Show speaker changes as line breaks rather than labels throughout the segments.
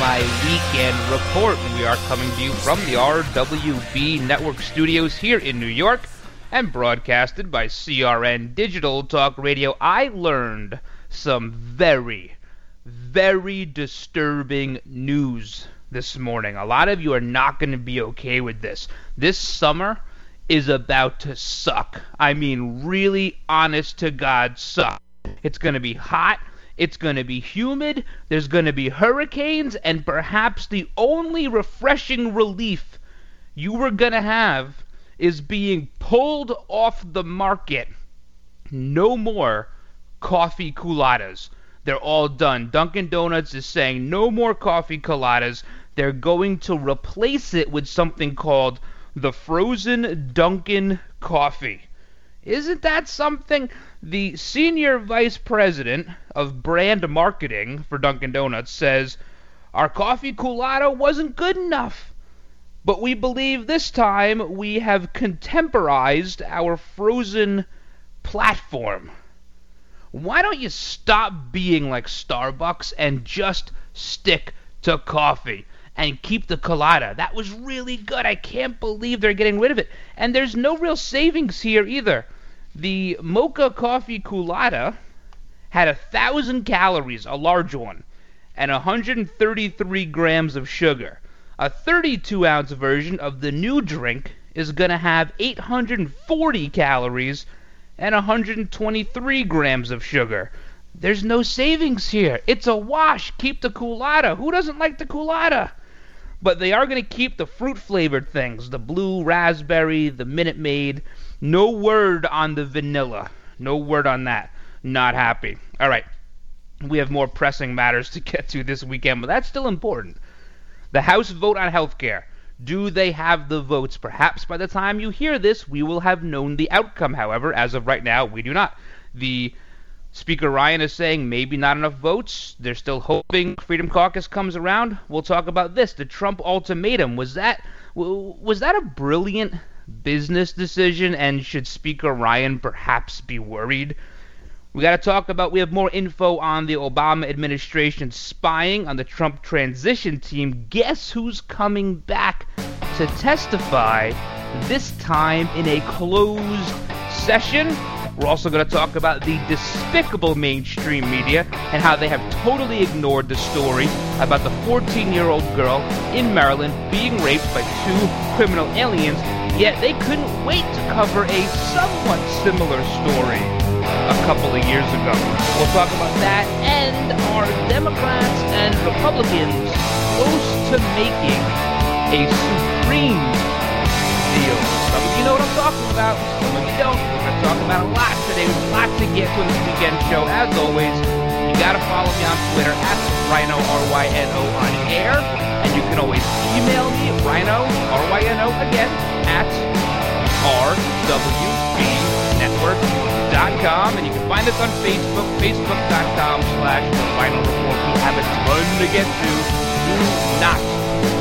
My weekend report. We are coming to you from the RWB Network studios here in New York and broadcasted by CRN Digital Talk Radio. I learned some very, very disturbing news this morning. A lot of you are not going to be okay with this. This summer is about to suck. I mean, really honest to God, suck. It's going to be hot. It's going to be humid. There's going to be hurricanes. And perhaps the only refreshing relief you were going to have is being pulled off the market. No more coffee Coolattas. They're all done. Dunkin' Donuts is saying no more coffee Coolattas. They're going to replace it with something called the frozen Dunkin' coffee. Isn't that something? The senior vice president of brand marketing for Dunkin' Donuts says our coffee Coolatta wasn't good enough. But we believe this time we have contemporized our frozen platform. Why don't you stop being like Starbucks and just stick to coffee and keep the Coolatta? That was really good. I can't believe they're getting rid of it. And there's no real savings here either. The mocha coffee Coolatta had a thousand calories, a large one, and 133 grams of sugar. A 32 ounce version of the new drink is going to have 840 calories and 123 grams of sugar. There's no savings here. It's a wash. Keep the Coolatta. Who doesn't like the Coolatta? But they are going to keep the fruit flavored things the blue raspberry, the Minute Maid. No word on the vanilla. No word on that. Not happy. All right. We have more pressing matters to get to this weekend, but that's still important. The House vote on health care. Do they have the votes? Perhaps by the time you hear this, we will have known the outcome. However, as of right now, we do not. The Speaker Ryan is saying maybe not enough votes. They're still hoping Freedom Caucus comes around. We'll talk about this. The Trump ultimatum was that was that a brilliant business decision and should Speaker Ryan perhaps be worried? We got to talk about we have more info on the Obama administration spying on the Trump transition team. Guess who's coming back to testify this time in a closed session? We're also going to talk about the despicable mainstream media and how they have totally ignored the story about the 14 year old girl in Maryland being raped by two criminal aliens, yet they couldn't wait to cover a somewhat similar story a couple of years ago. We'll talk about that and are Democrats and Republicans close to making a Supreme deal? Some of you know what I'm talking about, some of you don't. We're talk about a lot today. There's a lot to get to in this weekend show. As always, you got to follow me on Twitter at Rhino, R-Y-N-O on air. And you can always email me, Rhino, R-Y-N-O again, at rwbnetwork.com. And you can find us on Facebook, facebook.com slash Rhino Report. We have a ton to get to. Do not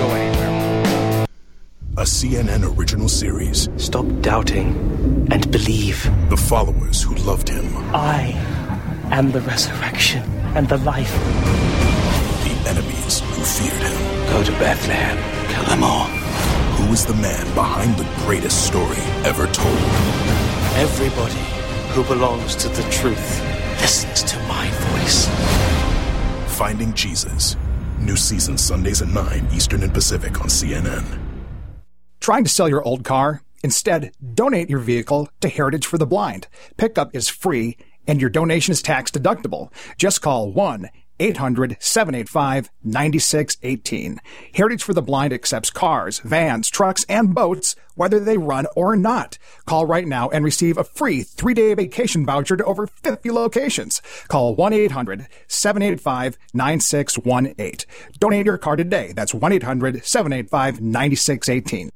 go anywhere.
A CNN original series.
Stop doubting and believe.
The followers who loved him.
I am the resurrection and the life.
The enemies who feared him.
Go to Bethlehem. Kill them all.
Who was the man behind the greatest story ever told?
Everybody who belongs to the truth listens to my voice.
Finding Jesus. New season Sundays at 9 Eastern and Pacific on CNN.
Trying to sell your old car? Instead, donate your vehicle to Heritage for the Blind. Pickup is free and your donation is tax deductible. Just call 1 800 785 9618. Heritage for the Blind accepts cars, vans, trucks, and boats, whether they run or not. Call right now and receive a free three day vacation voucher to over 50 locations. Call 1 800 785 9618. Donate your car today. That's 1 800 785 9618.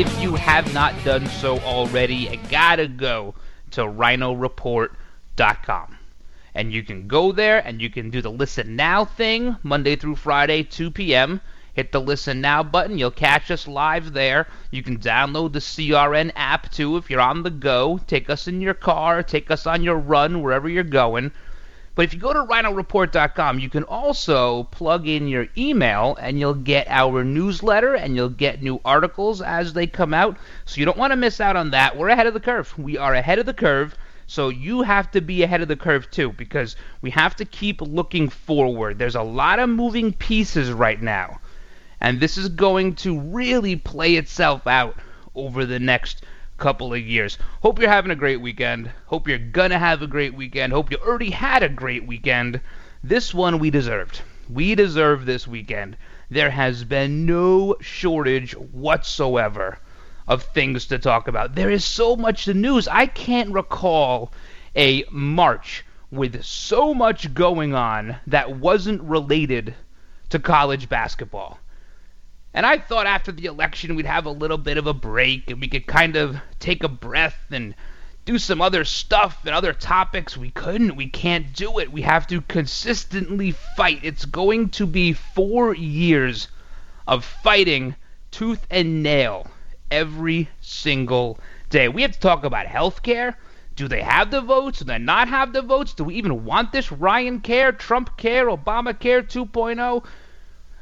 If you have not done so already, you gotta go to rhinoreport.com. And you can go there and you can do the listen now thing Monday through Friday, 2 p.m. Hit the listen now button. You'll catch us live there. You can download the CRN app too if you're on the go. Take us in your car, take us on your run, wherever you're going. But if you go to rhinoreport.com, you can also plug in your email and you'll get our newsletter and you'll get new articles as they come out. So you don't want to miss out on that. We're ahead of the curve. We are ahead of the curve. So you have to be ahead of the curve too because we have to keep looking forward. There's a lot of moving pieces right now. And this is going to really play itself out over the next couple of years. Hope you're having a great weekend. Hope you're gonna have a great weekend. Hope you already had a great weekend. This one we deserved. We deserve this weekend. There has been no shortage whatsoever of things to talk about. There is so much news. I can't recall a March with so much going on that wasn't related to college basketball. And I thought after the election we'd have a little bit of a break and we could kind of take a breath and do some other stuff and other topics. We couldn't. We can't do it. We have to consistently fight. It's going to be four years of fighting tooth and nail every single day. We have to talk about health care. Do they have the votes? Do they not have the votes? Do we even want this Ryan care, Trump care, Obama care 2.0?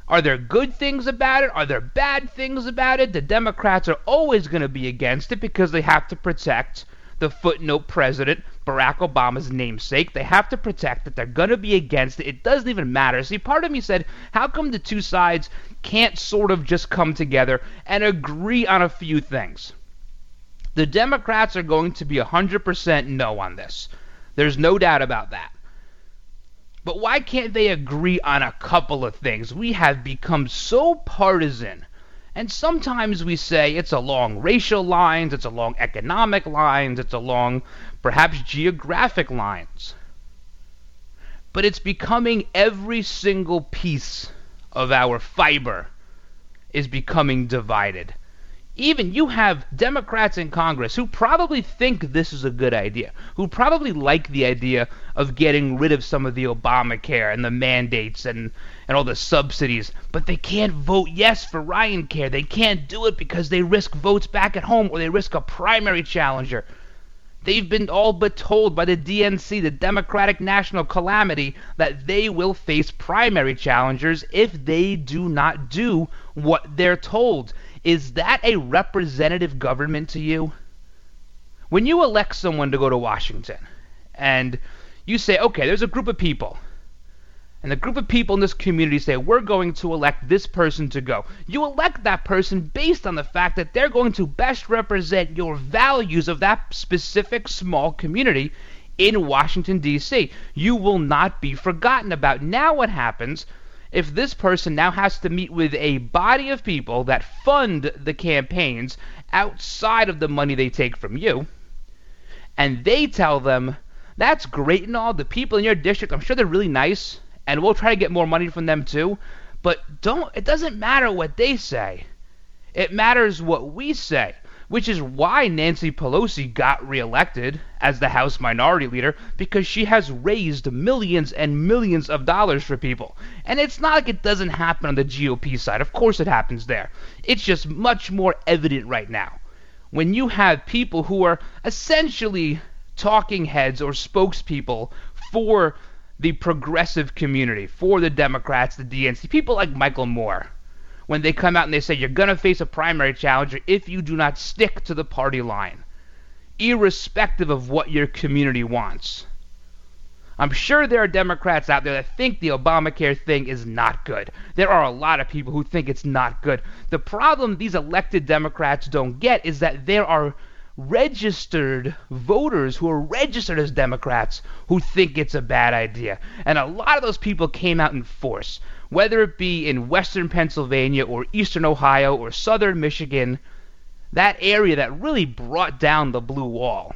Are there good things about it? Are there bad things about it? The Democrats are always going to be against it because they have to protect the footnote president, Barack Obama's namesake. They have to protect it. They're going to be against it. It doesn't even matter. See, part of me said, how come the two sides can't sort of just come together and agree on a few things? The Democrats are going to be 100% no on this. There's no doubt about that. But why can't they agree on a couple of things? We have become so partisan. And sometimes we say it's along racial lines, it's along economic lines, it's along perhaps geographic lines. But it's becoming every single piece of our fiber is becoming divided even you have Democrats in Congress who probably think this is a good idea, who probably like the idea of getting rid of some of the Obamacare and the mandates and, and all the subsidies, but they can't vote yes for Ryan Care. They can't do it because they risk votes back at home or they risk a primary challenger. They've been all but told by the DNC, the Democratic National Calamity, that they will face primary challengers if they do not do what they're told. Is that a representative government to you? When you elect someone to go to Washington and you say, okay, there's a group of people, and the group of people in this community say, we're going to elect this person to go. You elect that person based on the fact that they're going to best represent your values of that specific small community in Washington, D.C. You will not be forgotten about. Now, what happens if this person now has to meet with a body of people that fund the campaigns outside of the money they take from you, and they tell them, that's great and all, the people in your district, I'm sure they're really nice, and we'll try to get more money from them too, but don't, it doesn't matter what they say. It matters what we say which is why Nancy Pelosi got reelected as the House Minority Leader because she has raised millions and millions of dollars for people. And it's not like it doesn't happen on the GOP side. Of course it happens there. It's just much more evident right now. When you have people who are essentially talking heads or spokespeople for the progressive community, for the Democrats, the DNC, people like Michael Moore when they come out and they say you're going to face a primary challenger if you do not stick to the party line, irrespective of what your community wants. I'm sure there are Democrats out there that think the Obamacare thing is not good. There are a lot of people who think it's not good. The problem these elected Democrats don't get is that there are registered voters who are registered as Democrats who think it's a bad idea. And a lot of those people came out in force, whether it be in western Pennsylvania or eastern Ohio or southern Michigan, that area that really brought down the blue wall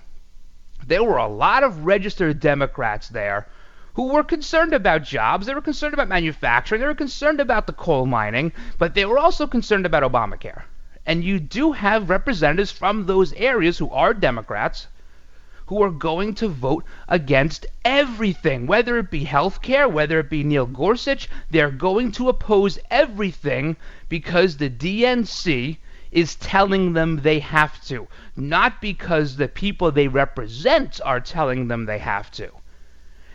there were a lot of registered Democrats there who were concerned about jobs, they were concerned about manufacturing, they were concerned about the coal mining, but they were also concerned about Obamacare. And you do have representatives from those areas who are Democrats who are going to vote against everything, whether it be health care, whether it be Neil Gorsuch, they're going to oppose everything because the DNC is telling them they have to, not because the people they represent are telling them they have to.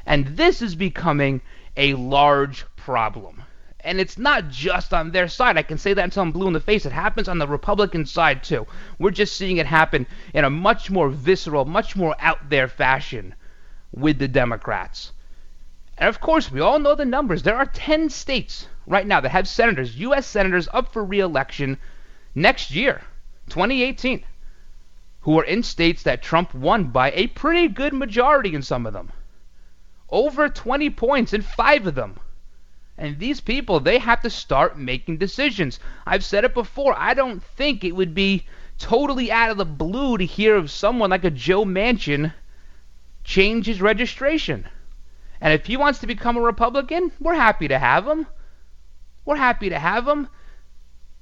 And this is becoming a large problem. And it's not just on their side. I can say that until I'm blue in the face. It happens on the Republican side too. We're just seeing it happen in a much more visceral, much more out there fashion with the Democrats. And of course, we all know the numbers. There are 10 states right now that have senators, U.S. senators, up for re election next year, 2018, who are in states that Trump won by a pretty good majority in some of them. Over 20 points in five of them. And these people, they have to start making decisions. I've said it before. I don't think it would be totally out of the blue to hear of someone like a Joe Manchin change his registration. And if he wants to become a Republican, we're happy to have him. We're happy to have him.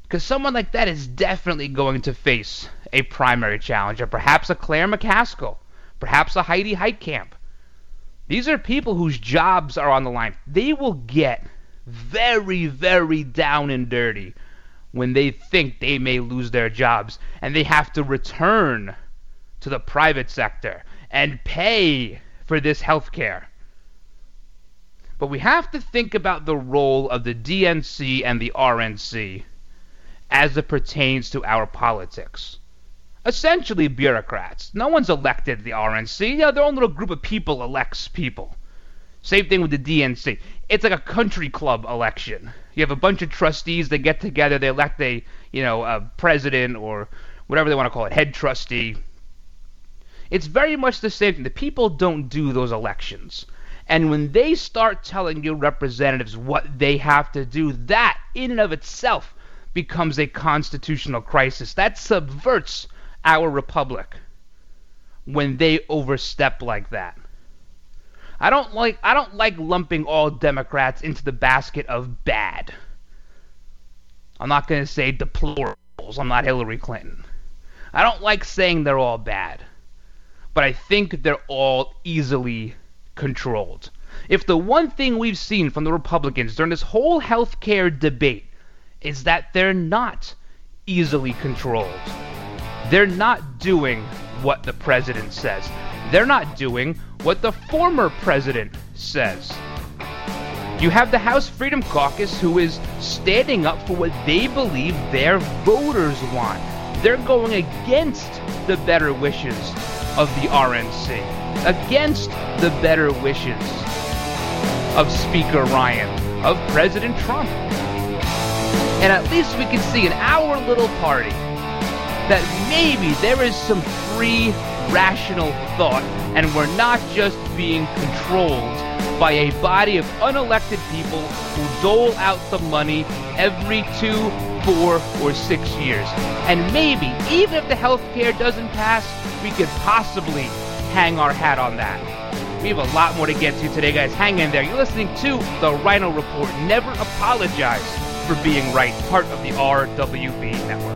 Because someone like that is definitely going to face a primary challenger, perhaps a Claire McCaskill, perhaps a Heidi Heitkamp. These are people whose jobs are on the line. They will get very, very down and dirty when they think they may lose their jobs and they have to return to the private sector and pay for this health care. But we have to think about the role of the DNC and the RNC as it pertains to our politics. Essentially, bureaucrats. No one's elected the RNC. Yeah, their own little group of people elects people. Same thing with the DNC. It's like a country club election. You have a bunch of trustees that get together. They elect a, you know, a president or whatever they want to call it, head trustee. It's very much the same thing. The people don't do those elections. And when they start telling your representatives what they have to do, that in and of itself becomes a constitutional crisis. That subverts our republic when they overstep like that. I don't like I don't like lumping all Democrats into the basket of bad. I'm not going to say deplorables. I'm not Hillary Clinton. I don't like saying they're all bad. But I think they're all easily controlled. If the one thing we've seen from the Republicans during this whole health care debate is that they're not easily controlled. They're not doing what the president says. They're not doing what the former president says. You have the House Freedom Caucus who is standing up for what they believe their voters want. They're going against the better wishes of the RNC, against the better wishes of Speaker Ryan, of President Trump. And at least we can see in our little party that maybe there is some free, rational thought, and we're not just being controlled by a body of unelected people who dole out some money every two, four, or six years. And maybe, even if the health care doesn't pass, we could possibly hang our hat on that. We have a lot more to get to today, guys. Hang in there. You're listening to The Rhino Report. Never apologize for being right, part of the RWB network.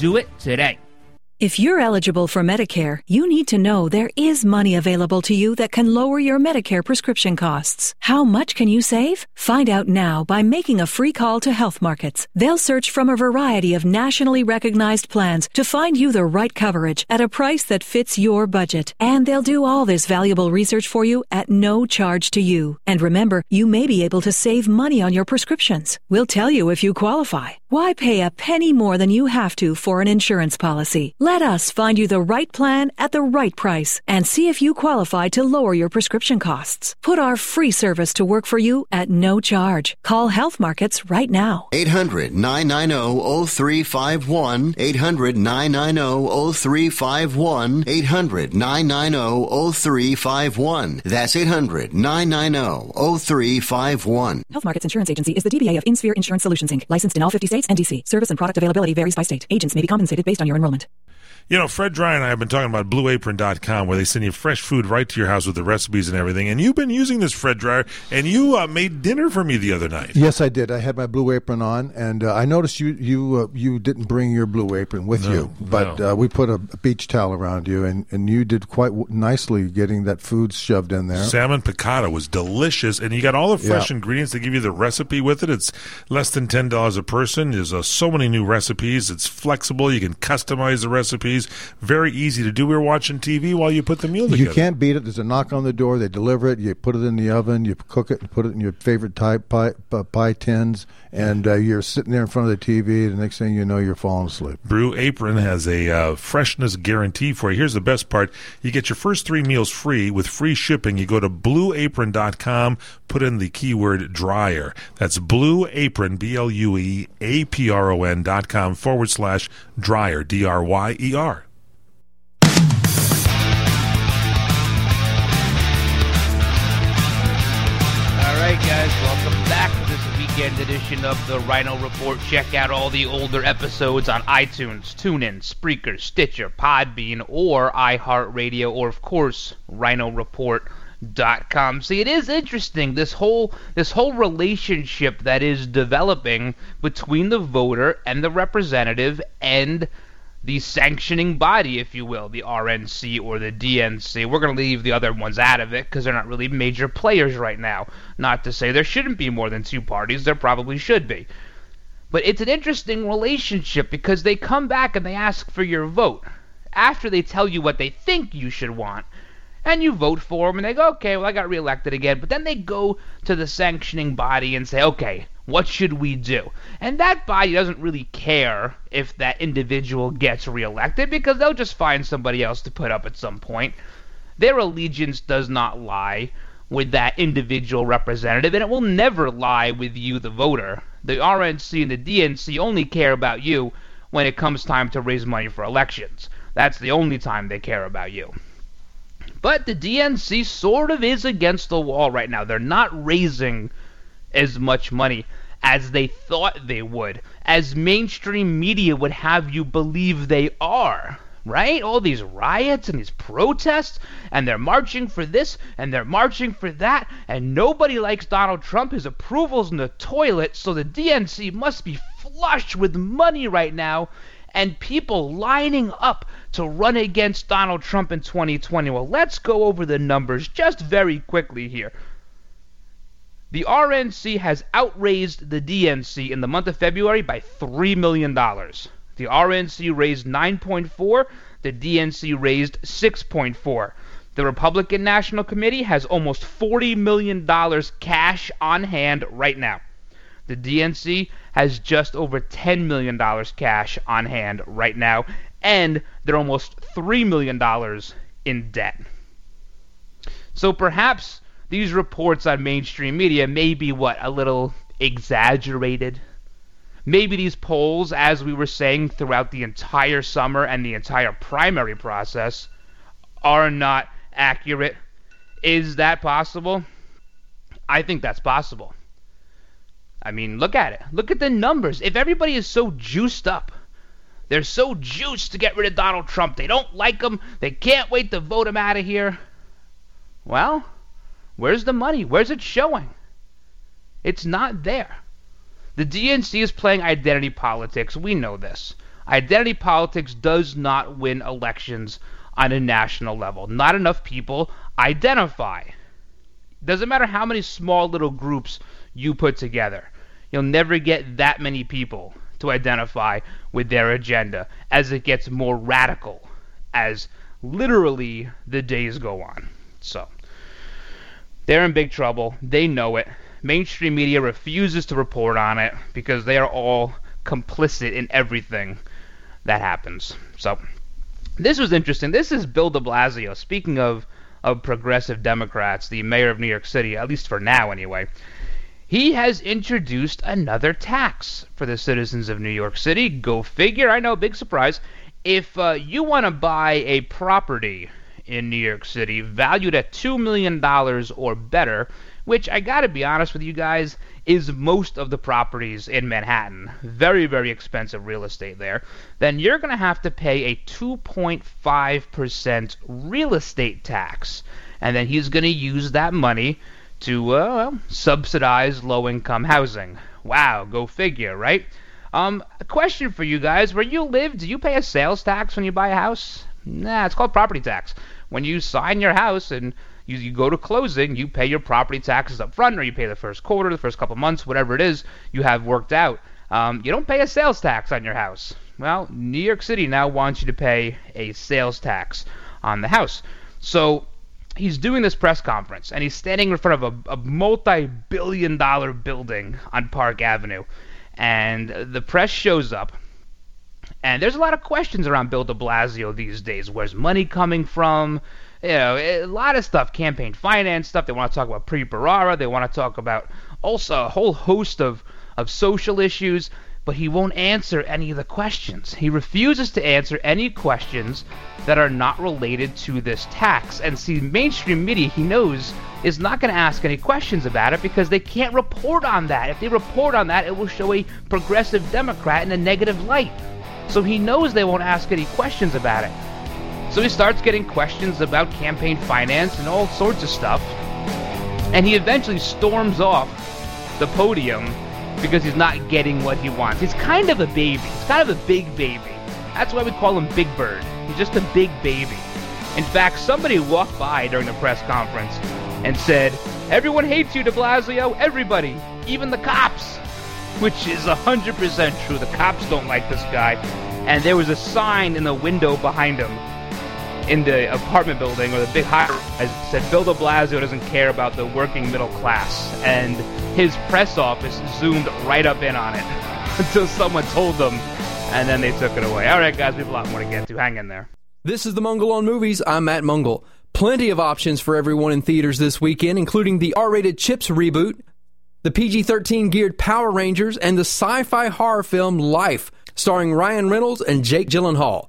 Do it today.
If you're eligible for Medicare, you need to know there is money available to you that can lower your Medicare prescription costs. How much can you save? Find out now by making a free call to Health Markets. They'll search from a variety of nationally recognized plans to find you the right coverage at a price that fits your budget. And they'll do all this valuable research for you at no charge to you. And remember, you may be able to save money on your prescriptions. We'll tell you if you qualify. Why pay a penny more than you have to for an insurance policy? Let us find you the right plan at the right price and see if you qualify to lower your prescription costs. Put our free service to work for you at no charge. Call Health Markets right now.
800 990 0351. 800 990 0351. 800 990 0351. That's 800 990 0351.
Health Markets Insurance Agency is the DBA of InSphere Insurance Solutions Inc., licensed in all 50 states and DC. Service and product availability varies by state. Agents may be compensated based on your enrollment.
You know, Fred Dryer and I have been talking about BlueApron.com, where they send you fresh food right to your house with the recipes and everything. And you've been using this Fred Dryer, and you uh, made dinner for me the other night.
Yes, I did. I had my Blue Apron on, and uh, I noticed you you uh, you didn't bring your Blue Apron with
No,
you, but
no.
uh, we put a, beach towel around you, and, and you did quite w- nicely getting that food shoved in there.
Salmon piccata was delicious, and you got all the fresh
Yeah.
ingredients. They give you the recipe with it. It's less than ten dollars a person. There's uh, so many new recipes. It's flexible. You can customize the recipes. Very easy to do. We were watching TV while you put the meal together.
You can't beat it. There's a knock on the door. They deliver it. You put it in the oven. You cook it and put it in your favorite type pie, uh, pie tins, and uh, you're sitting there in front of the TV. The next thing you know, you're falling asleep.
Blue Apron has a uh, freshness guarantee for you. Here's the best part. You get your first three meals free with free shipping. You go to blueapron.com, put in the keyword dryer. That's Blue Apron, B L U E A P R O N dot com forward slash dryer, D R Y E R.
right, guys, welcome back to this weekend edition of the Rhino Report. Check out all the older episodes on iTunes, TuneIn, Spreaker, Stitcher, Podbean, or iHeartRadio, or of course, RhinoReport.com. See, it is interesting this whole this whole relationship that is developing between the voter and the representative and the sanctioning body, if you will, the RNC or the DNC. We're going to leave the other ones out of it because they're not really major players right now. Not to say there shouldn't be more than two parties, there probably should be. But it's an interesting relationship because they come back and they ask for your vote after they tell you what they think you should want. And you vote for them, and they go, okay, well, I got reelected again. But then they go to the sanctioning body and say, okay, what should we do? And that body doesn't really care if that individual gets reelected because they'll just find somebody else to put up at some point. Their allegiance does not lie with that individual representative, and it will never lie with you, the voter. The RNC and the DNC only care about you when it comes time to raise money for elections. That's the only time they care about you. But the DNC sort of is against the wall right now. They're not raising as much money as they thought they would, as mainstream media would have you believe they are. Right? All these riots and these protests, and they're marching for this and they're marching for that, and nobody likes Donald Trump. His approval's in the toilet, so the DNC must be flush with money right now, and people lining up to run against Donald Trump in 2020. Well, let's go over the numbers just very quickly here. The RNC has outraised the DNC in the month of February by $3 million. The RNC raised 9.4, the DNC raised 6.4. The Republican National Committee has almost $40 million cash on hand right now. The DNC has just over $10 million cash on hand right now, and they're almost $3 million in debt. So perhaps these reports on mainstream media may be what a little exaggerated. Maybe these polls, as we were saying throughout the entire summer and the entire primary process, are not accurate. Is that possible? I think that's possible. I mean, look at it. Look at the numbers. If everybody is so juiced up, they're so juiced to get rid of Donald Trump, they don't like him, they can't wait to vote him out of here. Well, where's the money? Where's it showing? It's not there. The DNC is playing identity politics. We know this. Identity politics does not win elections on a national level. Not enough people identify. Doesn't matter how many small little groups you put together. You'll never get that many people to identify with their agenda as it gets more radical as literally the days go on. So, they're in big trouble. They know it. Mainstream media refuses to report on it because they are all complicit in everything that happens. So, this was interesting. This is Bill de Blasio. Speaking of, of progressive Democrats, the mayor of New York City, at least for now anyway, he has introduced another tax for the citizens of New York City. Go figure. I know, big surprise. If uh, you want to buy a property in New York City valued at $2 million or better, which I gotta be honest with you guys, is most of the properties in Manhattan. Very, very expensive real estate there. Then you're gonna have to pay a 2.5% real estate tax. And then he's gonna use that money to uh, well, subsidize low income housing. Wow, go figure, right? Um, a question for you guys: Where you live, do you pay a sales tax when you buy a house? Nah, it's called property tax. When you sign your house and you, you go to closing, you pay your property taxes up front, or you pay the first quarter, the first couple months, whatever it is you have worked out. Um, you don't pay a sales tax on your house. Well, New York City now wants you to pay a sales tax on the house. So he's doing this press conference and he's standing in front of a, a multi-billion dollar building on Park Avenue. And the press shows up and there's a lot of questions around Bill de Blasio these days. Where's money coming from? You know, a lot of stuff, campaign finance stuff. They want to talk about Preet Bharara. They want to talk about also a whole host of, of social issues but he won't answer any of the questions. He refuses to answer any questions that are not related to this tax. And see, mainstream media, he knows, is not going to ask any questions about it because they can't report on that. If they report on that, it will show a progressive Democrat in a negative light. So he knows they won't ask any questions about it. So he starts getting questions about campaign finance and all sorts of stuff. And he eventually storms off the podium because he's not getting what he wants. He's kind of a baby. He's kind of a big baby. That's why we call him Big Bird. He's just a big baby. In fact, somebody walked by during the press conference and said, Everyone hates you, de Blasio. Everybody. Even the cops. Which is 100% true. The cops don't like this guy. And there was a sign in the window behind him in the apartment building or the big high rise said Bill de Blasio doesn't care about the working middle class. And his press office zoomed right up in on it until someone told them, and then they took it away. All right, guys, we have a lot more to get to. Hang in there.
This is the Mungle on Movies. I'm Matt Mungle. Plenty of options for everyone in theaters this weekend, including the R rated Chips reboot, the PG 13 geared Power Rangers, and the sci fi horror film Life, starring Ryan Reynolds and Jake Gyllenhaal.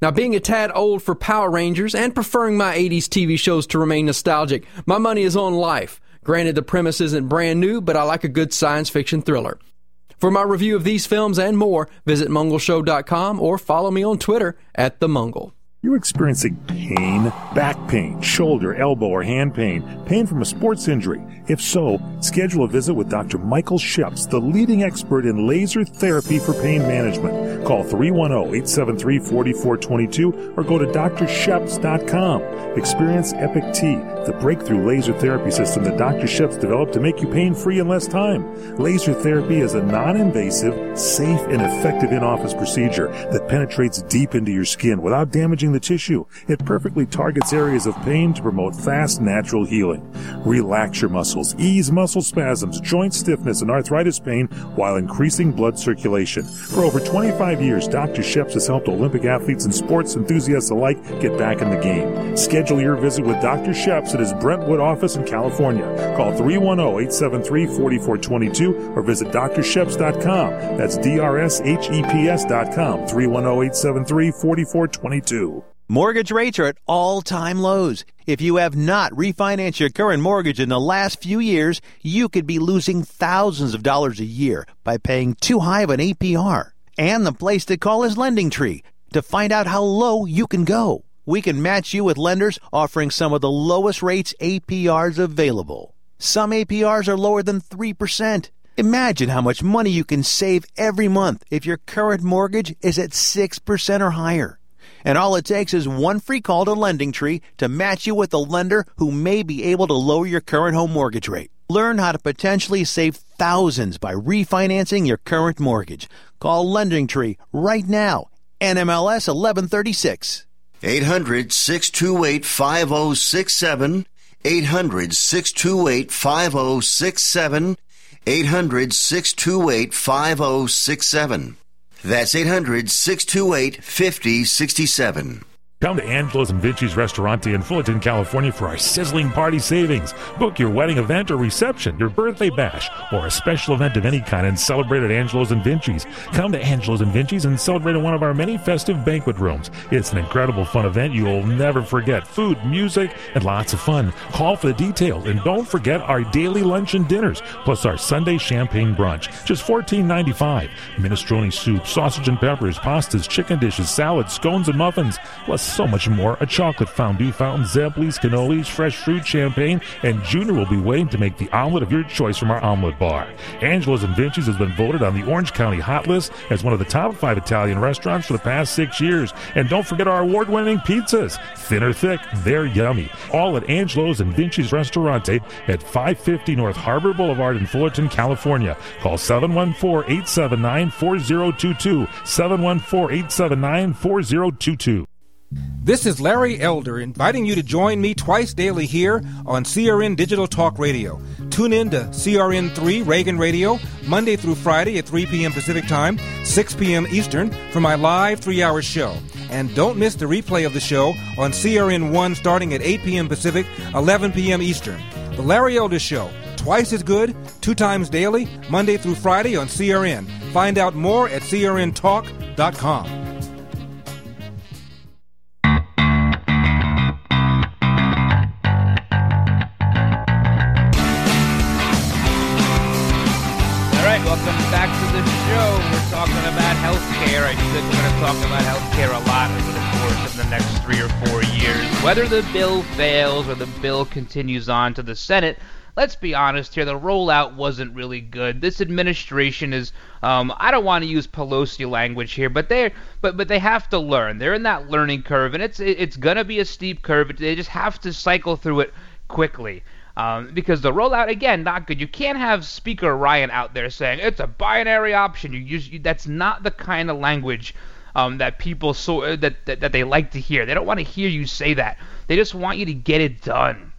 Now, being a tad old for Power Rangers and preferring my 80s TV shows to remain nostalgic, my money is on Life. Granted, the premise isn't brand new, but I like a good science fiction thriller. For my review of these films and more, visit mungleshow.com or follow me on Twitter at the Mungle.
You're experiencing pain, back pain, shoulder, elbow, or hand pain, pain from a sports injury. If so, schedule a visit with Dr. Michael Sheps, the leading expert in laser therapy for pain management. Call 310-873-4422 or go to drsheps.com. Experience Epic T, the breakthrough laser therapy system that Dr. Sheps developed to make you pain-free in less time. Laser therapy is a non-invasive, safe, and effective in-office procedure that penetrates deep into your skin without damaging the the tissue. It perfectly targets areas of pain to promote fast, natural healing. Relax your muscles, ease muscle spasms, joint stiffness, and arthritis pain while increasing blood circulation. For over 25 years, Dr. Sheps has helped Olympic athletes and sports enthusiasts alike get back in the game. Schedule your visit with Dr. Sheps at his Brentwood office in California. Call 310-873-4422 or visit drsheps.com. That's D-R-S-H-E-P-S.com. 310-873-4422.
Mortgage rates are at all time lows. If you have not refinanced your current mortgage in the last few years, you could be losing thousands of dollars a year by paying too high of an APR. And the place to call is Lending Tree to find out how low you can go. We can match you with lenders offering some of the lowest rates APRs available. Some APRs are lower than 3%. Imagine how much money you can save every month if your current mortgage is at 6% or higher. And all it takes is one free call to Lending Tree to match you with a lender who may be able to lower your current home mortgage rate. Learn how to potentially save thousands by refinancing your current mortgage. Call Lending Tree right now. NMLS 1136.
800 628 5067. 800 628 5067. 800 628 5067. That's 800 628 5067.
Come to Angelo's and Vinci's Restaurante in Fullerton, California for our sizzling party savings. Book your wedding event or reception, your birthday bash, or a special event of any kind and celebrate at Angelo's and Vinci's. Come to Angelo's and Vinci's and celebrate in one of our many festive banquet rooms. It's an incredible fun event you'll never forget. Food, music, and lots of fun. Call for the details and don't forget our daily lunch and dinners, plus our Sunday champagne brunch. Just $14.95. Minestrone soup, sausage and peppers, pastas, chicken dishes, salads, scones, and muffins. Plus so much more. A chocolate fondue fountain, Zeblis, cannolis, fresh fruit, champagne, and Junior will be waiting to make the omelet of your choice from our omelet bar. Angelo's and Vinci's has been voted on the Orange County Hot List as one of the top five Italian restaurants for the past six years. And don't forget our award-winning pizzas. Thin or thick, they're yummy. All at Angelo's and Vinci's Restaurante at 550 North Harbor Boulevard in Fullerton, California. Call 714-879-4022. 714-879-4022.
This is Larry Elder inviting you to join me twice daily here on CRN Digital Talk Radio. Tune in to CRN3 Reagan Radio Monday through Friday at 3 p.m. Pacific Time, 6 p.m. Eastern for my live three hour show. And don't miss the replay of the show on CRN1 starting at 8 p.m. Pacific, 11 p.m. Eastern. The Larry Elder Show, twice as good, two times daily, Monday through Friday on CRN. Find out more at crntalk.com.
healthcare. I think we're going to talk about healthcare a lot over the course of the next three or four years. Whether the bill fails or the bill continues on to the Senate, let's be honest here, the rollout wasn't really good. This administration is um, I don't want to use Pelosi language here, but they but but they have to learn. They're in that learning curve and it's it's going to be a steep curve. They just have to cycle through it quickly. Um, because the rollout again not good. You can't have Speaker Ryan out there saying it's a binary option. You use you, that's not the kind of language um, that people so uh, that, that that they like to hear. They don't want to hear you say that. They just want you to get it done.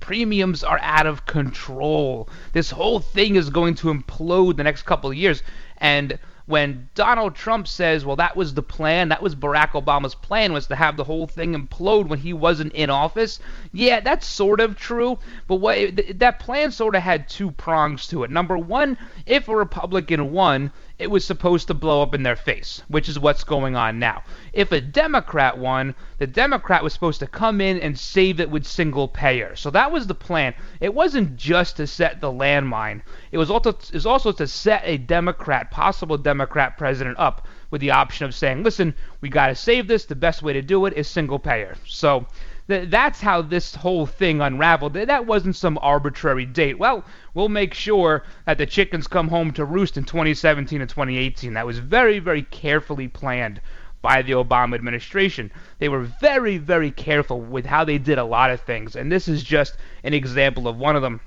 Premiums are out of control. This whole thing is going to implode the next couple of years, and when Donald Trump says, well, that was the plan, that was Barack Obama's plan, was to have the whole thing implode when he wasn't in office. Yeah, that's sort of true, but what that plan sort of had two prongs to it. Number one, if a Republican won, it was supposed to blow up in their face, which is what's going on now. If a Democrat won, the Democrat was supposed to come in and save it with single payer. So that was the plan. It wasn't just to set the landmine. It was also it was also to set a Democrat, possible Democrat president up with the option of saying, "Listen, we got to save this. The best way to do it is single payer." So that's how this whole thing unraveled. That wasn't some arbitrary date. Well, we'll make sure that the chickens come home to roost in 2017 and 2018. That was very, very carefully planned by the Obama administration. They were very, very careful with how they did a lot of things, and this is just an example of one of them.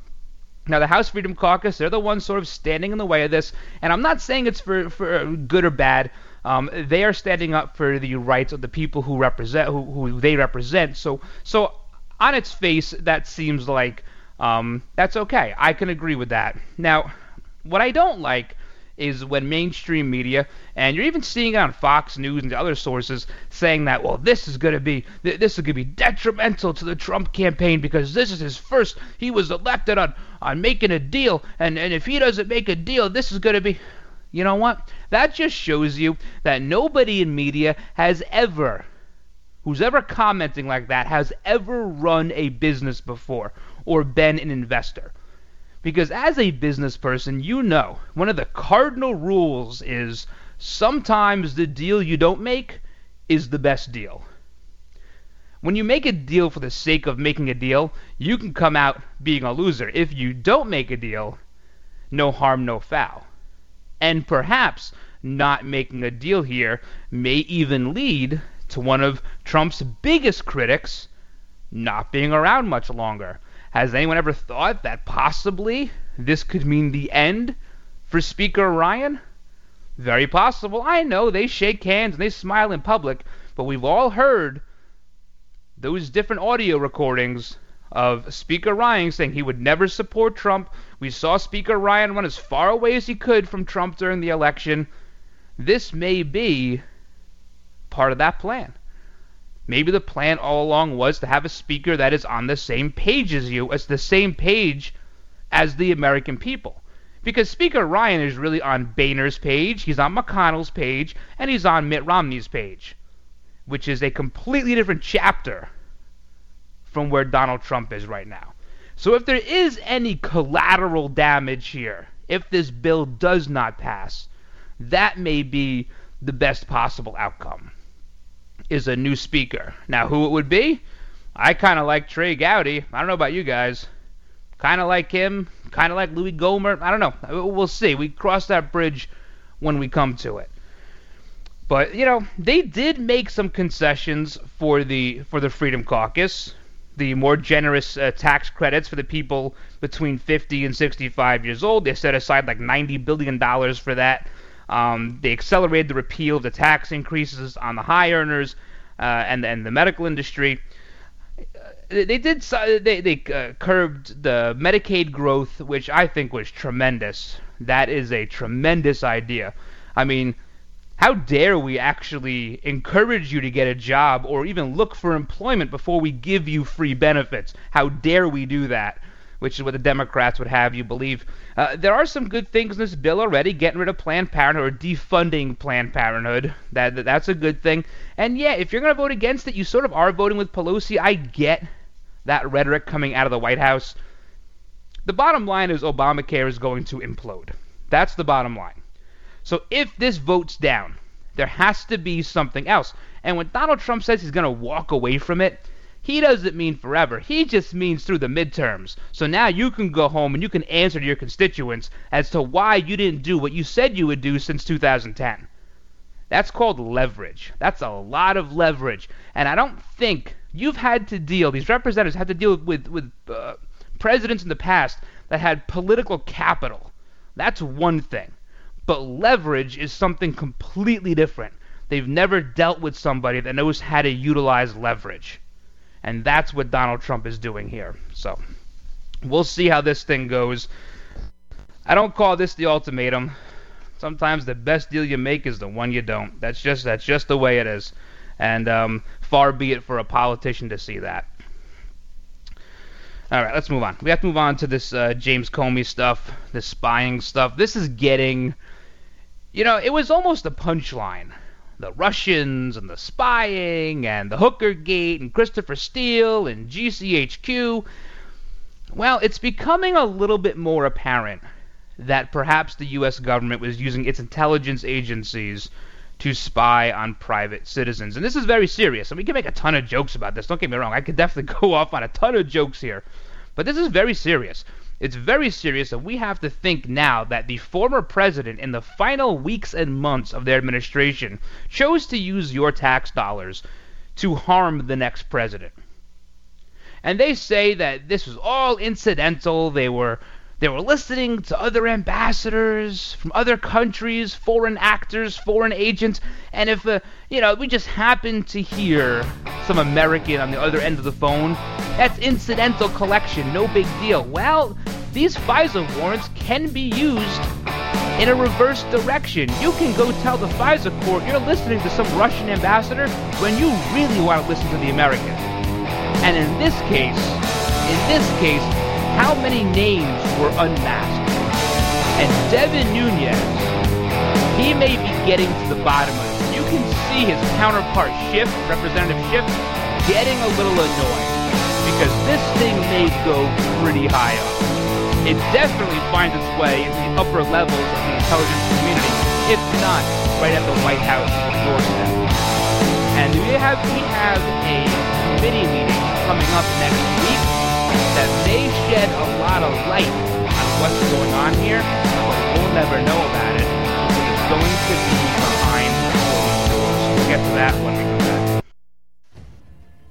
Now, the House Freedom Caucus, they're the ones sort of standing in the way of this, and I'm not saying it's for, for good or bad. Um, they are standing up for the rights of the people who represent who, who they represent. So so on its face, that seems like um, that's okay. I can agree with that. Now, what I don't like is when mainstream media, and you're even seeing it on Fox News and other sources, saying that, well, this is going to be this is going to be detrimental to the Trump campaign because this is his first. He was elected on on making a deal, and and if he doesn't make a deal, this is going to be. You know what? That just shows you that nobody in media has ever, who's ever commenting like that, has ever run a business before or been an investor. Because as a business person, you know one of the cardinal rules is sometimes the deal you don't make is the best deal. When you make a deal for the sake of making a deal, you can come out being a loser. If you don't make a deal, no harm, no foul. And perhaps not making a deal here may even lead to one of Trump's biggest critics not being around much longer. Has anyone ever thought that possibly this could mean the end for Speaker Ryan? Very possible. I know they shake hands and they smile in public, but we've all heard those different audio recordings of Speaker Ryan saying he would never support Trump. We saw Speaker Ryan run as far away as he could from Trump during the election. This may be part of that plan. Maybe the plan all along was to have a speaker that is on the same page as you, as the same page as the American people. Because Speaker Ryan is really on Boehner's page, he's on McConnell's page, and he's on Mitt Romney's page, which is a completely different chapter from where Donald Trump is right now. So if there is any collateral damage here, if this bill does not pass, that may be the best possible outcome is a new speaker. Now, who it would be? I kind of like Trey Gowdy. I don't know about you guys. Kind of like him. Kind of like Louis Gohmert. I don't know. We'll see. We cross that bridge when we come to it. But you know, they did make some concessions for the for the Freedom Caucus. The more generous uh, tax credits for the people between 50 and 65 years old. They set aside like 90 billion dollars for that. Um, they accelerated the repeal of the tax increases on the high earners uh, and and the medical industry. Uh, they did they they uh, curbed the Medicaid growth, which I think was tremendous. That is a tremendous idea. I mean, how dare we actually encourage you to get a job or even look for employment before we give you free benefits? How dare we do that? which is what the Democrats would have you believe. Uh, there are some good things in this bill already, getting rid of Planned Parenthood or defunding Planned Parenthood. That, that that's a good thing. And yeah, if you're going to vote against it, you sort of are voting with Pelosi. I get that rhetoric coming out of the White House. The bottom line is Obamacare is going to implode. That's the bottom line. So if this votes down, there has to be something else. And when Donald Trump says he's going to walk away from it, he doesn't mean forever. He just means through the midterms. So now you can go home and you can answer to your constituents as to why you didn't do what you said you would do since 2010. That's called leverage. That's a lot of leverage. And I don't think you've had to deal, these representatives had to deal with, with uh, presidents in the past that had political capital. That's one thing. But leverage is something completely different. They've never dealt with somebody that knows how to utilize leverage. And that's what Donald Trump is doing here. So we'll see how this thing goes. I don't call this the ultimatum. Sometimes the best deal you make is the one you don't. That's just that's just the way it is. And um, far be it for a politician to see that. All right, let's move on. We have to move on to this uh, James Comey stuff, this spying stuff. This is getting, you know, it was almost a punchline the Russians and the spying and the Hooker Gate and Christopher Steele and GCHQ. Well, it's becoming a little bit more apparent that perhaps the U.S. government was using its intelligence agencies to spy on private citizens. And this is very serious. And we can make a ton of jokes about this. Don't get me wrong. I could definitely go off on a ton of jokes here. But this is very serious. It's very serious, and we have to think now that the former president, in the final weeks and months of their administration, chose to use your tax dollars to harm the next president. And they say that this was all incidental. They were They were listening to other ambassadors from other countries, foreign actors, foreign agents, and if uh, you know we just happen to hear some American on the other end of the phone, that's incidental collection, no big deal. Well, these FISA warrants can be used in a reverse direction. You can go tell the FISA court you're listening to some Russian ambassador when you really want to listen to the American. And in this case, in this case, how many names were unmasked? And Devin Nunes, he may be getting to the bottom of it. You can see his counterpart Schiff, Representative Schiff, getting a little annoyed because this thing may go pretty high up. It definitely finds its way in the upper levels of the intelligence community, if not right at the White House doorstep. And we have we have a committee meeting coming up next week that may shed a lot of light on what's going on here, but we'll never know about it because it's going to be behind closed doors. We'll get to that when we come back.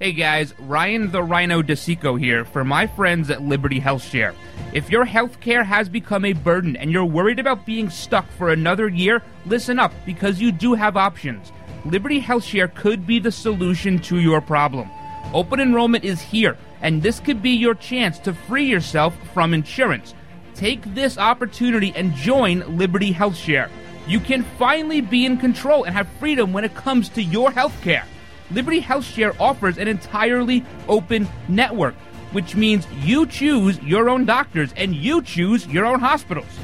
Hey guys, Ryan the Rhino DeSico here for my friends at Liberty Health Share. If your healthcare has become a burden and you're worried about being stuck for another year, listen up because you do have options. Liberty Health Share could be the solution to your problem. Open enrollment is here, and this could be your chance to free yourself from insurance. Take this opportunity and join Liberty Health Share. You can finally be in control and have freedom when it comes to your healthcare. Liberty Health Share offers an entirely open network, which means you choose your own doctors and you choose your own hospitals.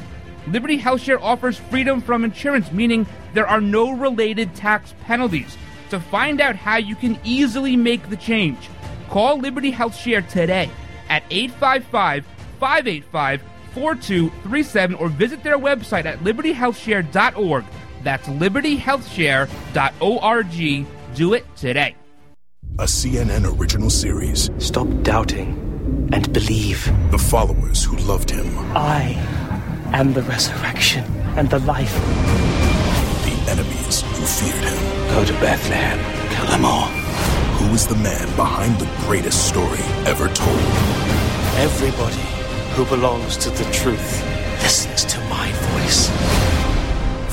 Liberty Health Share offers freedom from insurance, meaning there are no related tax penalties. To find out how you can easily make the change, call Liberty Health Share today at 855 585 4237 or visit their website at libertyhealthshare.org. That's libertyhealthshare.org. Do it today.
A CNN original series.
Stop doubting and believe.
The followers who loved him.
I am the resurrection and the life.
The enemies who feared him.
Go to Bethlehem. Kill them all.
Who is the man behind the greatest story ever told?
Everybody who belongs to the truth listens to my voice.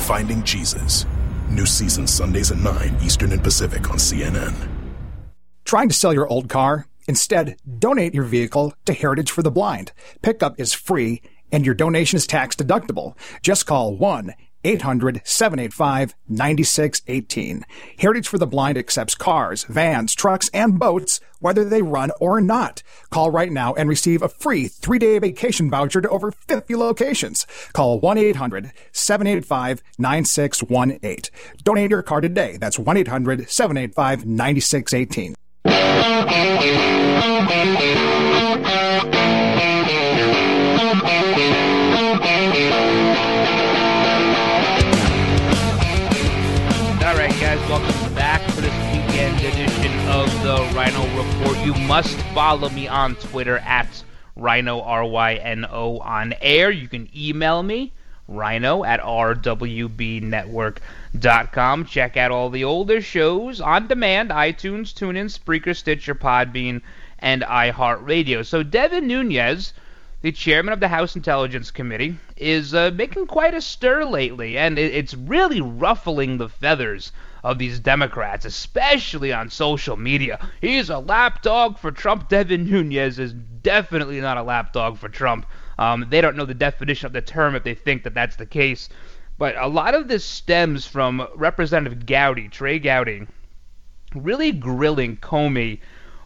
Finding Jesus. New season Sundays at 9 Eastern and Pacific on CNN.
Trying to sell your old car? Instead, donate your vehicle to Heritage for the Blind. Pickup is free and your donation is tax deductible. Just call 1 800 785 9618. Heritage for the Blind accepts cars, vans, trucks, and boats, whether they run or not. Call right now and receive a free three day vacation voucher to over 50 locations. Call 1 800 785 9618. Donate your car today. That's 1 800 785 9618.
Welcome back to this weekend edition of the Rhino Report. You must follow me on Twitter at Rhino R Y N O on air. You can email me Rhino at rwbnetwork.com. Check out all the older shows on demand: iTunes, TuneIn, Spreaker, Stitcher, Podbean, and iHeartRadio. So Devin Nunes the chairman of the House Intelligence Committee, is uh, making quite a stir lately, and it, it's really ruffling the feathers of these Democrats, especially on social media. He's a lapdog for Trump. Devin Nunes is definitely not a lapdog for Trump. Um, they don't know the definition of the term if they think that that's the case. But a lot of this stems from Representative Gowdy, Trey Gowdy, really grilling Comey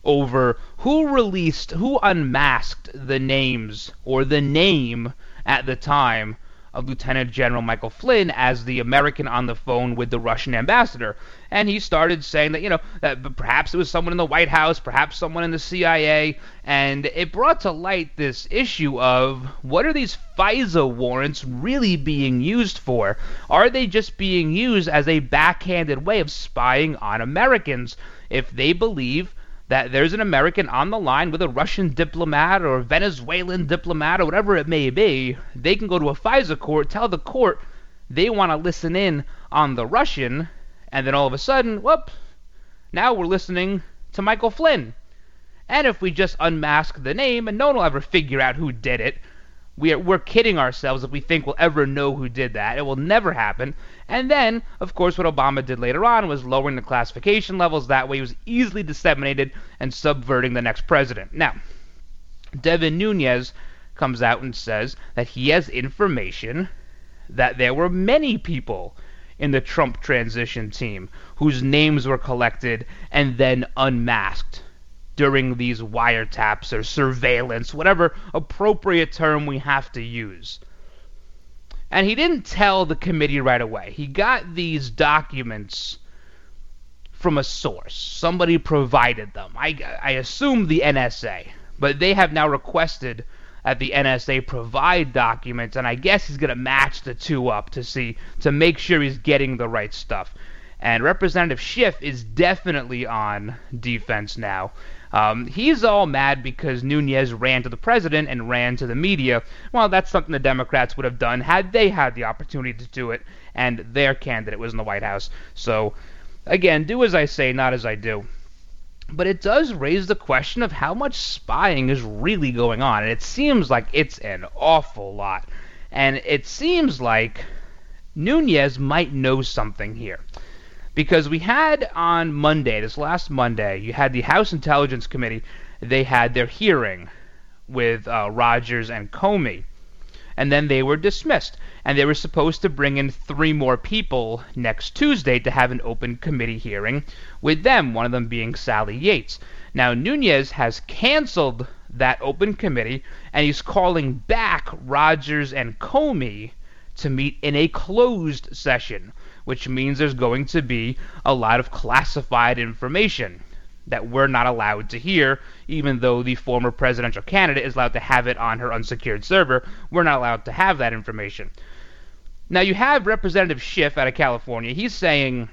over who released, who unmasked the names or the name at the time of Lieutenant General Michael Flynn as the American on the phone with the Russian ambassador. And he started saying that, you know, that perhaps it was someone in the White House, perhaps someone in the CIA, and it brought to light this issue of what are these FISA warrants really being used for? Are they just being used as a backhanded way of spying on Americans if they believe that there's an American on the line with a Russian diplomat or Venezuelan diplomat or whatever it may be, they can go to a FISA court, tell the court they want to listen in on the Russian, and then all of a sudden, whoop, now we're listening to Michael Flynn. And if we just unmask the name and no one will ever figure out who did it, We are, we're kidding ourselves if we think we'll ever know who did that. It will never happen. And then, of course, what Obama did later on was lowering the classification levels. That way, it was easily disseminated and subverting the next president. Now, Devin Nunes comes out and says that he has information that there were many people in the Trump transition team whose names were collected and then unmasked during these wiretaps or surveillance, whatever appropriate term we have to use. And he didn't tell the committee right away. He got these documents from a source. Somebody provided them. I, I assume the NSA. But they have now requested that the NSA provide documents, and I guess he's going to match the two up to see, to make sure he's getting the right stuff. And Representative Schiff is definitely on defense now. Um, he's all mad because Nunes ran to the president and ran to the media. Well, that's something the Democrats would have done had they had the opportunity to do it, and their candidate was in the White House. So, again, do as I say, not as I do. But it does raise the question of how much spying is really going on, and it seems like it's an awful lot. And it seems like Nunes might know something here because we had on Monday, this last Monday, you had the House Intelligence Committee. They had their hearing with uh, Rogers and Comey, and then they were dismissed. And they were supposed to bring in three more people next Tuesday to have an open committee hearing with them, one of them being Sally Yates. Now, Nunes has canceled that open committee, and he's calling back Rogers and Comey to meet in a closed session which means there's going to be a lot of classified information that we're not allowed to hear, even though the former presidential candidate is allowed to have it on her unsecured server. We're not allowed to have that information. Now, you have Representative Schiff out of California. He's saying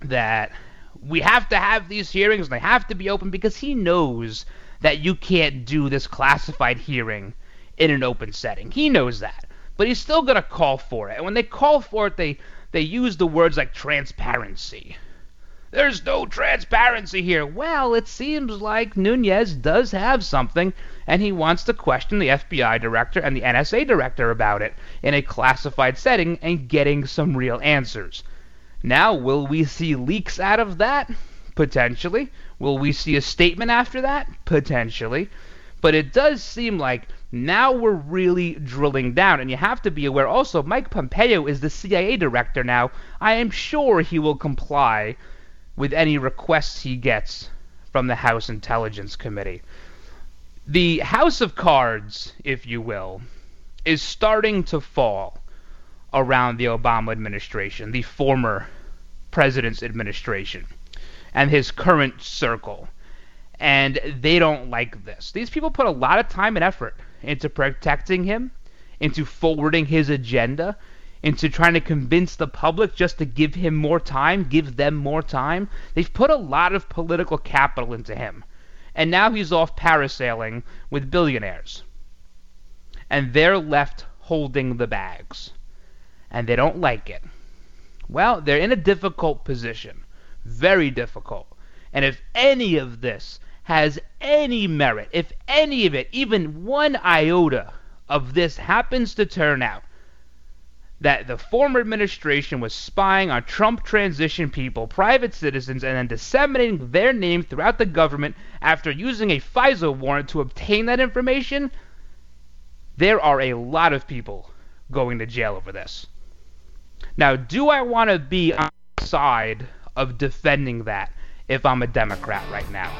that we have to have these hearings and they have to be open because he knows that you can't do this classified hearing in an open setting. He knows that. But he's still going to call for it. And when they call for it, they they use the words like transparency. There's no transparency here. Well, it seems like Nunes does have something, and he wants to question the FBI director and the NSA director about it in a classified setting and getting some real answers. Now, will we see leaks out of that? Potentially. Will we see a statement after that? Potentially. But it does seem like now we're really drilling down, and you have to be aware also, Mike Pompeo is the CIA director now. I am sure he will comply with any requests he gets from the House Intelligence Committee. The House of Cards, if you will, is starting to fall around the Obama administration, the former president's administration, and his current circle. And they don't like this. These people put a lot of time and effort into protecting him, into forwarding his agenda, into trying to convince the public just to give him more time, give them more time. They've put a lot of political capital into him. And now he's off parasailing with billionaires. And they're left holding the bags. And they don't like it. Well, they're in a difficult position. Very difficult. And if any of this has any merit, if any of it, even one iota of this happens to turn out, that the former administration was spying on Trump transition people, private citizens, and then disseminating their name throughout the government after using a FISA warrant to obtain that information, there are a lot of people going to jail over this. Now, do I want to be on the side of defending that if I'm a Democrat right now?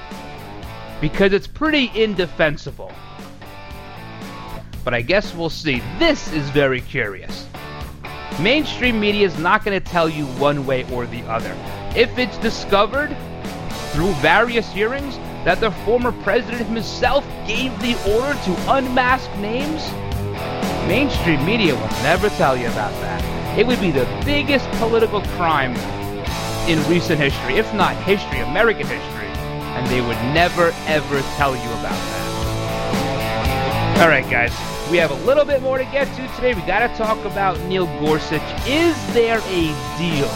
because it's pretty indefensible. But I guess we'll see. This is very curious. Mainstream media is not going to tell you one way or the other. If it's discovered through various hearings that the former president himself gave the order to unmask names, mainstream media will never tell you about that. It would be the biggest political crime in recent history, if not history, American history and they would never ever tell you about that. All right, guys, we have a little bit more to get to today. We got to talk about Neil Gorsuch. Is there a deal?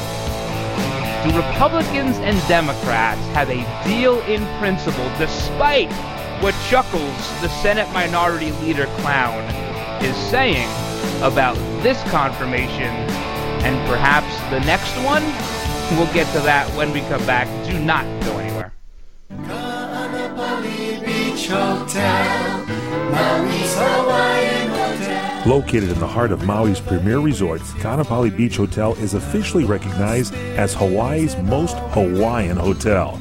Do Republicans and Democrats have a deal in principle, despite what Chuckles, the Senate Minority Leader clown, is saying about this confirmation and perhaps the next one. We'll get to that when we come back. Do not go anywhere.
Located in the heart of Maui's premier resort, Ka'anapali Beach Hotel is officially recognized as Hawaii's most Hawaiian hotel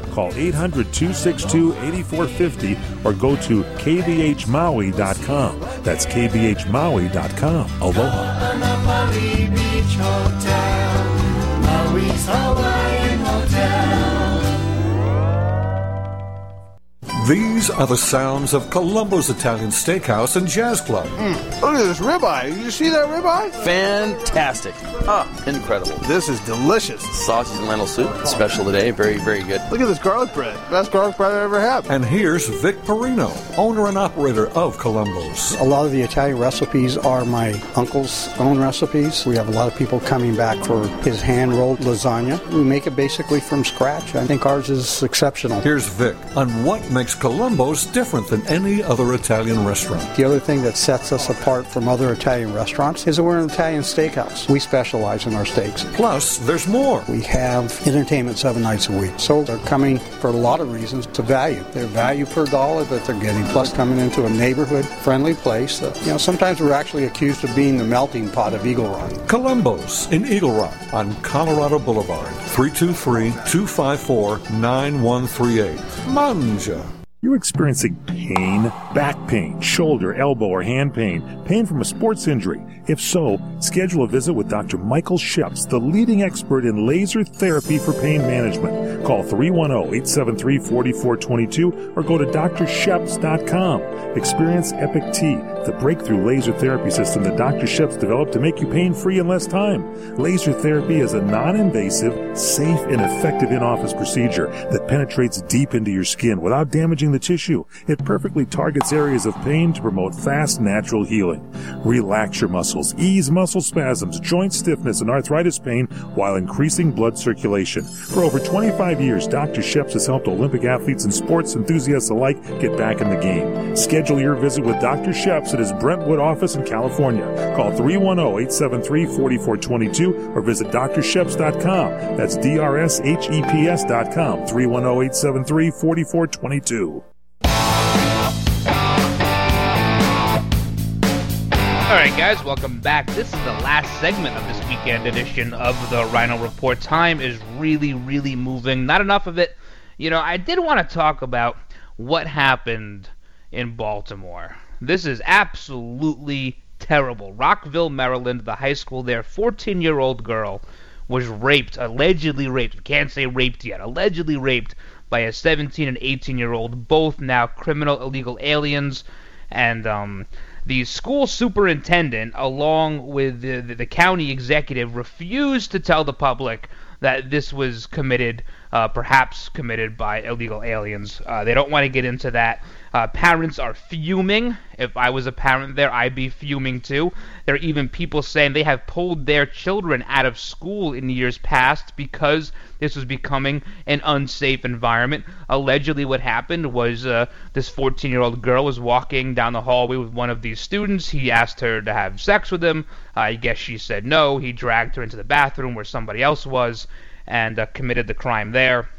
Call 800 262 8450 or go to kbhmaui.com. That's kbhmaui.com. Aloha.
These are the sounds of Colombo's Italian Steakhouse and Jazz Club.
Mm, look at this ribeye. Did you see that ribeye?
Fantastic. Ah, incredible.
This is delicious.
Sausage and lentil soup, special today. Very, very good.
Look at this garlic bread. Best garlic bread I ever had.
And here's Vic Perino, owner and operator of Colombo's.
A lot of the Italian recipes are my uncle's own recipes. We have a lot of people coming back for his hand rolled lasagna. We make it basically from scratch. I think ours is exceptional.
Here's Vic on what makes Colombo's different than any other Italian restaurant.
The other thing that sets us apart from other Italian restaurants is that we're an Italian steakhouse. We specialize in our steaks.
Plus, there's more.
We have entertainment seven nights a week. So they're coming for a lot of reasons to value. Their value per dollar that they're getting, plus coming into a neighborhood friendly place. That, you know, sometimes we're actually accused of being the melting pot of Eagle Rock.
Colombo's in Eagle Rock on Colorado Boulevard, 323 254 9138. Manja.
You're experiencing pain, back pain, shoulder, elbow, or hand pain, pain from a sports injury. If so, schedule a visit with Dr. Michael Sheps, the leading expert in laser therapy for pain management. Call 310-873-4422 or go to drsheps.com. Experience Epic T, the breakthrough laser therapy system that Dr. Sheps developed to make you pain-free in less time. Laser therapy is a non-invasive, safe, and effective in-office procedure that penetrates deep into your skin without damaging the tissue. It perfectly targets areas of pain to promote fast, natural healing. Relax your muscles, ease muscle spasms, joint stiffness, and arthritis pain while increasing blood circulation. For over 25 years, Dr. Sheps has helped Olympic athletes and sports enthusiasts alike get back in the game. Schedule your visit with Dr. Sheps at his Brentwood office in California. Call 310-873-4422 or visit drsheps.com. That's D-R-S-H-E-P-S.com. 310-873-4422.
All right, guys, welcome back. This is the last segment of this weekend edition of the Rhino Report. Time is really, really moving. Not enough of it. You know, I did want to talk about what happened in Baltimore. This is absolutely terrible. Rockville, Maryland, the high school there, 14 year old girl was raped, allegedly raped. Can't say raped yet. Allegedly raped by a 17 and 18 year old, both now criminal illegal aliens. And, um, the school superintendent, along with the, the, the, county executive, refused to tell the public that this was committed, uh, perhaps committed by illegal aliens. Uh, they don't want to get into that. Uh, parents are fuming. If I was a parent there, I'd be fuming too. There are even people saying they have pulled their children out of school in years past because this was becoming an unsafe environment. Allegedly, what happened was uh, this 14 year old girl was walking down the hallway with one of these students. He asked her to have sex with him. I guess she said no. He dragged her into the bathroom where somebody else was and uh, committed the crime there.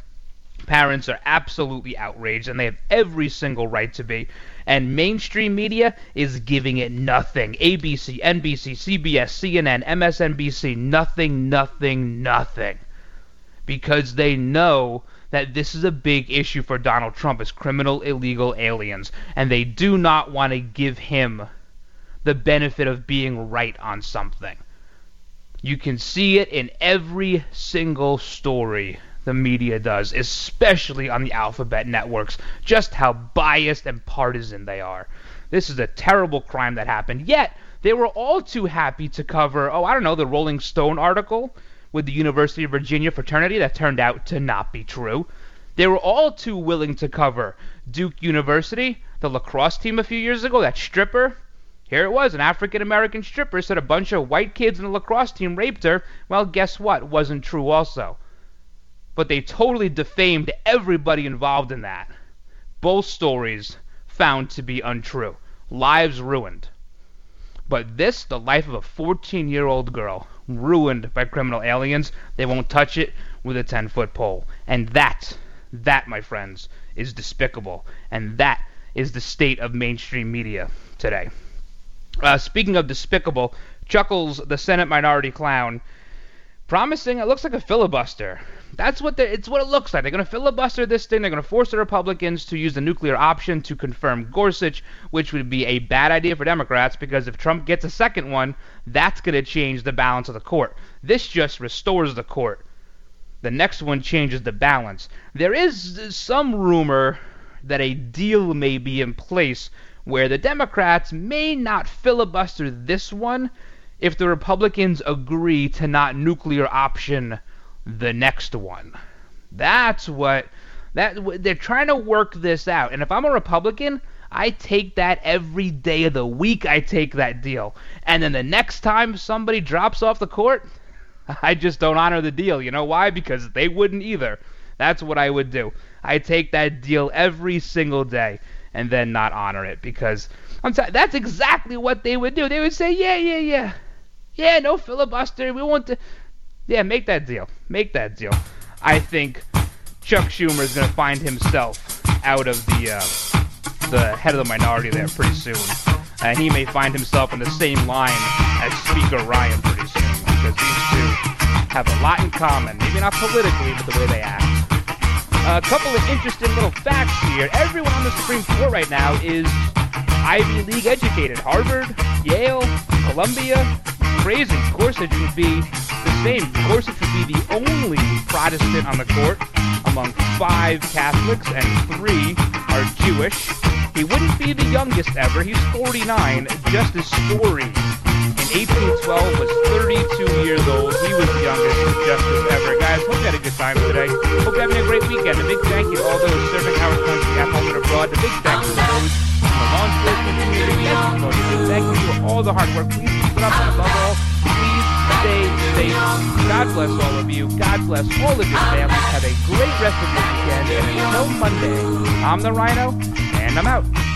Parents are absolutely outraged, and they have every single right to be. And mainstream media is giving it nothing. ABC, NBC, CBS, CNN, MSNBC, nothing, nothing, nothing. Because they know that this is a big issue for Donald Trump as criminal illegal aliens, and they do not want to give him the benefit of being right on something. You can see it in every single story the media does, especially on the alphabet networks, just how biased and partisan they are. This is a terrible crime that happened, yet They were all too happy to cover, oh, I don't know, the Rolling Stone article with the University of Virginia fraternity that turned out to not be true. They were all too willing to cover Duke University, the lacrosse team a few years ago, that stripper. Here it was, an African American stripper said a bunch of white kids in the lacrosse team raped her. Well, guess what? Wasn't true also. But they totally defamed everybody involved in that. Both stories found to be untrue. Lives ruined. But this, the life of a 14 year old girl, ruined by criminal aliens, they won't touch it with a 10 foot pole. And that, that, my friends, is despicable. And that is the state of mainstream media today. Uh, speaking of despicable, Chuckles, the Senate minority clown, promising it looks like a filibuster. That's what it's what it looks like. They're going to filibuster this thing. They're going to force the Republicans to use the nuclear option to confirm Gorsuch, which would be a bad idea for Democrats because if Trump gets a second one, that's going to change the balance of the court. This just restores the court. The next one changes the balance. There is some rumor that a deal may be in place where the Democrats may not filibuster this one if the Republicans agree to not nuclear option the next one. That's what that they're trying to work this out. And if I'm a Republican, I take that every day of the week. I take that deal. And then the next time somebody drops off the court, I just don't honor the deal. You know why? Because they wouldn't either. That's what I would do. I take that deal every single day and then not honor it because I'm t- that's exactly what they would do. They would say, "Yeah, yeah, yeah. Yeah, no filibuster. We want to yeah, make that deal. Make that deal. I think Chuck Schumer is going to find himself out of the uh, the head of the minority there pretty soon. And he may find himself in the same line as Speaker Ryan pretty soon because these two have a lot in common. Maybe not politically, but the way they act. A couple of interesting little facts here. Everyone on the Supreme Court right now is Ivy League educated. Harvard, Yale, Columbia. Crazy. Gorsuch would be the same. Gorsuch would be the only Protestant on the court among five Catholics and three are Jewish. He wouldn't be the youngest ever. He's 49. Justice Story 1812 was 32 years old. He was the youngest justice ever. Guys, hope you had a good time today. Hope you're having a great weekend. A big thank you to all those serving our country at home and abroad. A big thank you to those in the law enforcement community. A big thank you for all the hard work. Please keep it up and above all, please stay safe. God bless all of you. God bless all of your families. Have a great rest of your weekend. And until Monday, I'm the Rhino, and I'm out.